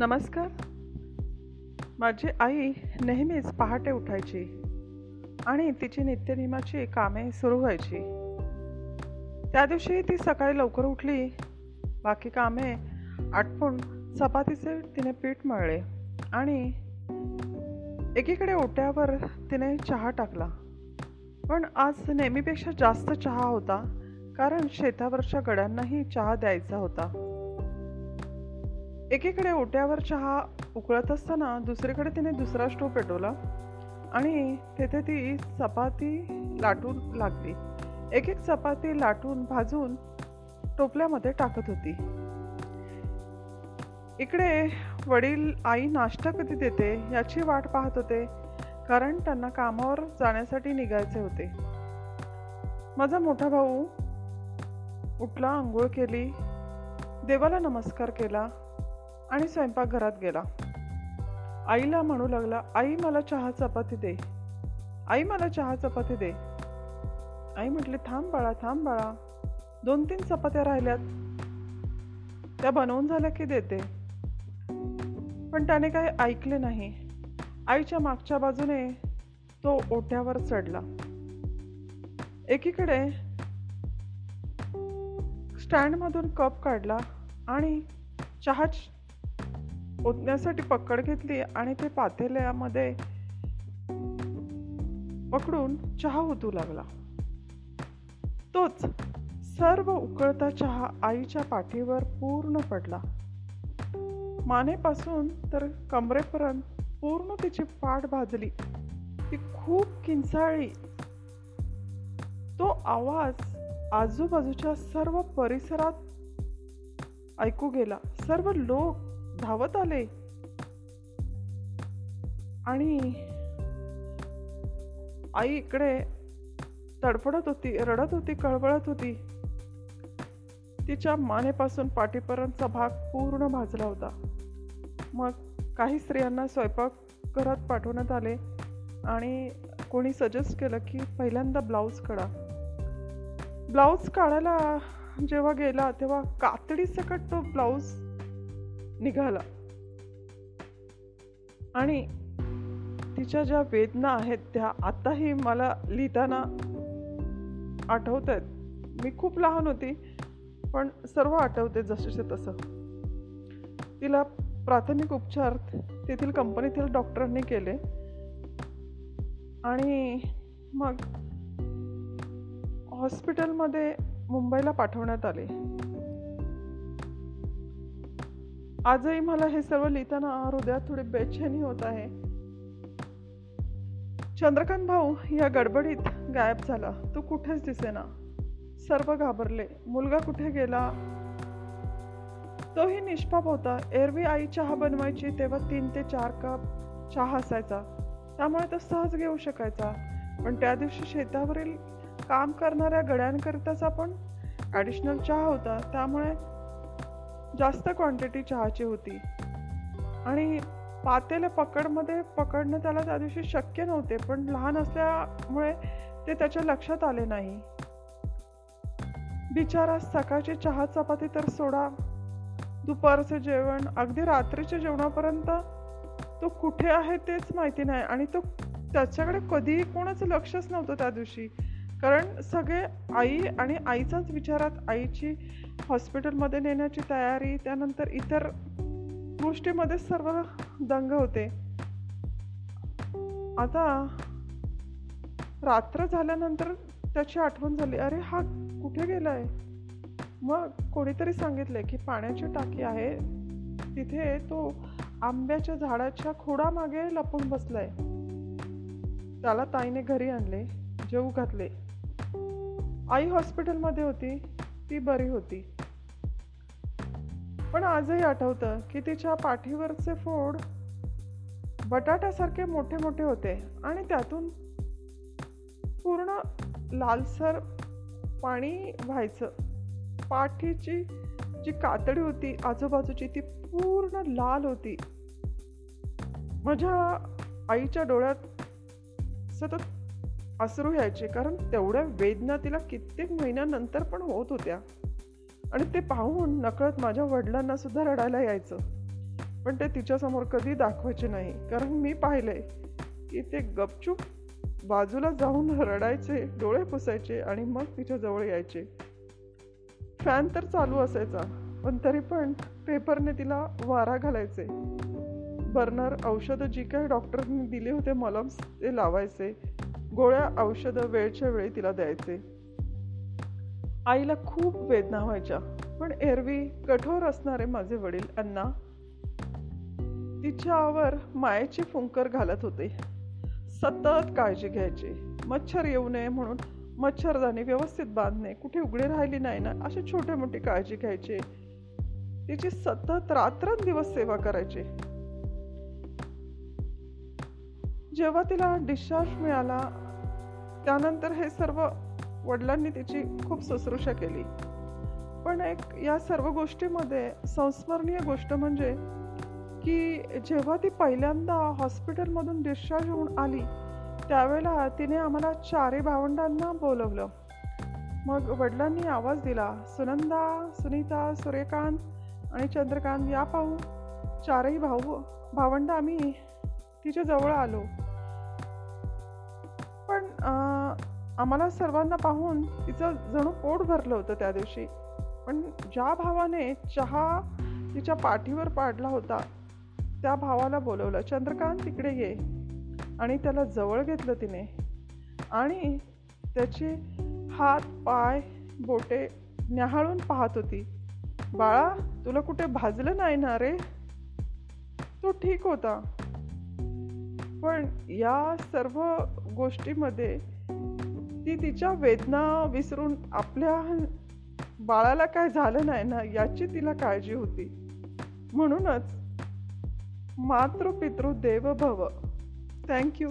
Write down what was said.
नमस्कार. माझी आई नेहमीच पहाटे उठायची आणि तिची नित्यनियमाची कामे सुरू व्हायची. त्या दिवशी ती सकाळी लवकर उठली. बाकी कामे आटपून चपातीचे तिने पीठ मळले आणि एकीकडे ओट्यावर तिने चहा टाकला. पण आज नेहमीपेक्षा जास्त चहा होता कारण शेतावरच्या गड्यांनाही चहा द्यायचा होता. एकीकडे ओट्यावर चहा उकळत असताना दुसरीकडे तिने दुसरा स्टोव पेटवला आणि तेथे ती चपाती लाटून लागली. एक एक चपाती लाटून भाजून टोपल्यामध्ये टाकत होती. इकडे वडील आई नाश्ता कधी देते याची वाट पाहत होते कारण त्यांना कामावर जाण्यासाठी निघायचे होते. माझा मोठा भाऊ उठला आंघोळ केली देवाला नमस्कार केला आणि स्वयंपाकघरात गेला. आईला म्हणू लागला आई मला चहा चपाती दे. आई मला चहा चपाती दे. आई म्हटली थांब बाळा थांब बाळा. दोन तीन चपात्या राहिल्यात. त्या बनवून झाल्या की देते. पण त्याने काही ऐकले नाही. आईच्या मागच्या बाजूने तो ओट्यावर चढला. एकीकडे स्टँडमधून कप काढला आणि चहा ओतण्यासाठी पकड घेतली आणि ते पातेल्यामध्ये पकडून चहा ओतू लागला. तोच सर्व उकळता चहा आईच्या पाठीवर पूर्ण पडला. मानेपासून तर कमरेपर्यंत पूर्ण तिची पाठ भाजली. ती खूप किंचाळी तो आवाज आजूबाजूच्या सर्व परिसरात ऐकू गेला. सर्व लोक धावत आले. आणि आई इकडे तडफडत होती रडत होती कळबळत होती. तिच्या मानेपासून पाठीपर्यंतचा भाग पूर्ण भाजला होता. मग काही स्त्रियांना स्वयंपाक घरात पाठवण्यात आले आणि कोणी सजेस्ट केलं की पहिल्यांदा ब्लाऊज काढा. ब्लाऊज काढायला जेव्हा गेला तेव्हा कातडी सकट तो ब्लाऊज निघाला. आणि तिच्या ज्या वेदना आहेत त्या आताही मला लिहिताना आठवत आहेत मी खूप लहान होती पण सर्व आठवते जसेचे तसं. तिला प्राथमिक उपचार तेथील कंपनीतील डॉक्टरांनी केले. आणि मग हॉस्पिटलमध्ये मुंबईला पाठवण्यात आले. आजही मला हे सर्व लिहिताना हृदयात थोडी बेचैनी होत आहे. चंद्रकांत भाऊ या गडबडीत गायब झाला. तो कुठेच दिसेना. सर्व घाबरले. मुलगा कुठे गेला? तोही निष्पाप होता. एरवी आई चहा बनवायची तेव्हा तीन ते चार कप चहा असायचा. त्यामुळे तो सहज घेऊ शकायचा. पण त्या दिवशी शेतावरील काम करणाऱ्या गड्यांकरिताचा पण ॲडिशनल चहा होता. त्यामुळे जास्त क्वांटिटी चहाची होती. आणि पातेले पकडमध्ये पकडणं त्याला त्या दिवशी शक्य नव्हते पण लहान असल्यामुळे ते त्याच्या लक्षात आले नाही. बिचारा सकाळची चहा चपाती तर सोडा. दुपारचे जेवण अगदी रात्रीच्या जेवणापर्यंत तो कुठे आहे तेच माहिती नाही आणि तो त्याच्याकडे कधीही कोणाचं लक्षच नव्हतं त्या दिवशी. कारण सगळे आई आणि आईचाच विचारात आईची हॉस्पिटलमध्ये नेण्याची तयारी त्यानंतर इतर गोष्टीमध्ये सर्व दंग होते. आता रात्र झाल्यानंतर त्याची आठवण झाली. अरे हा कुठे गेलाय? मग कोणीतरी सांगितले की पाण्याची टाकी आहे. तिथे तो आंब्याच्या झाडाच्या खोडामागे लपून बसलाय. त्याला ताईने घरी आणले जेऊ घातले. आई हॉस्पिटलमध्ये होती ती बरी होती. पण आजही आठवतं की तिच्या पाठीवरचे फोड बटाट्यासारखे मोठे मोठे होते आणि त्यातून पूर्ण लालसर पाणी व्हायचं. पाठीची जी कातडी होती आजूबाजूची ती पूर्ण लाल होती. माझ्या आईच्या डोळ्यात सतत आसरू यायचे कारण तेवढ्या वेदना तिला कित्येक महिन्यानंतर पण होत होत्या. आणि ते पाहून नकळत माझ्या वडिलांना सुद्धा रडायला यायचं. पण ते तिच्यासमोर कधी दाखवायचे नाही कारण मी पाहिलंय की ते गपचूप बाजूला जाऊन रडायचे डोळे पुसायचे आणि मग तिच्या जवळ यायचे. फॅन तर चालू असायचा पण तरी पण पेपरने तिला वारा घालायचे. बर्नर औषधं जी काही डॉक्टरने दिले होते मलम्स ते लावायचे. गोळ्या औषधं वेळच्या वेळी तिला द्यायचे. आईला खूप वेदना व्हायच्या. पण एरवी कठोर असणारे माझे वडील अण्णा तिच्यावर मायेची फुंकर घालत होते. सतत काळजी घ्यायची. मच्छर येऊ नये म्हणून मच्छरदाणी व्यवस्थित बांधणे कुठे उघडी राहिली नाही ना अशी छोटे मोठी काळजी घ्यायची. तिची सतत रात्रंदिवस सेवा करायची. जेव्हा तिला डिस्चार्ज मिळाला त्यानंतर हे सर्व वडिलांनी तिची खूप शुश्रूषा केली. पण एक या सर्व गोष्टीमध्ये संस्मरणीय गोष्ट म्हणजे की जेव्हा ती पहिल्यांदा हॉस्पिटलमधून डिस्चार्ज होऊन आली त्यावेळेला तिने आम्हाला चारही भावंडांना बोलवलं. मग वडिलांनी आवाज दिला सुनंदा सुनीता सूर्यकांत आणि चंद्रकांत या पाहू. चारही भाऊ भावंड आम्ही तिच्या जवळ आलो. पण आम्हाला सर्वांना पाहून तिचं जणू पोट भरलं होतं त्या दिवशी. पण ज्या भावाने चहा तिच्या पाठीवर पाडला होता त्या भावाला बोलवलं चंद्रकांत तिकडे ये. आणि त्याला जवळ घेतलं तिने. आणि त्याचे हात पाय बोटे न्याहाळून पाहत होती. बाळा तुला कुठे भाजलं नाही ना रे? तो ठीक होता. पण या सर्व गोष्टीमध्ये ती तिच्या वेदना विसरून आपल्या बाळाला काय झालं नाही ना याची तिला काळजी होती. म्हणूनच मातृ पितृ देव भव थँक्यू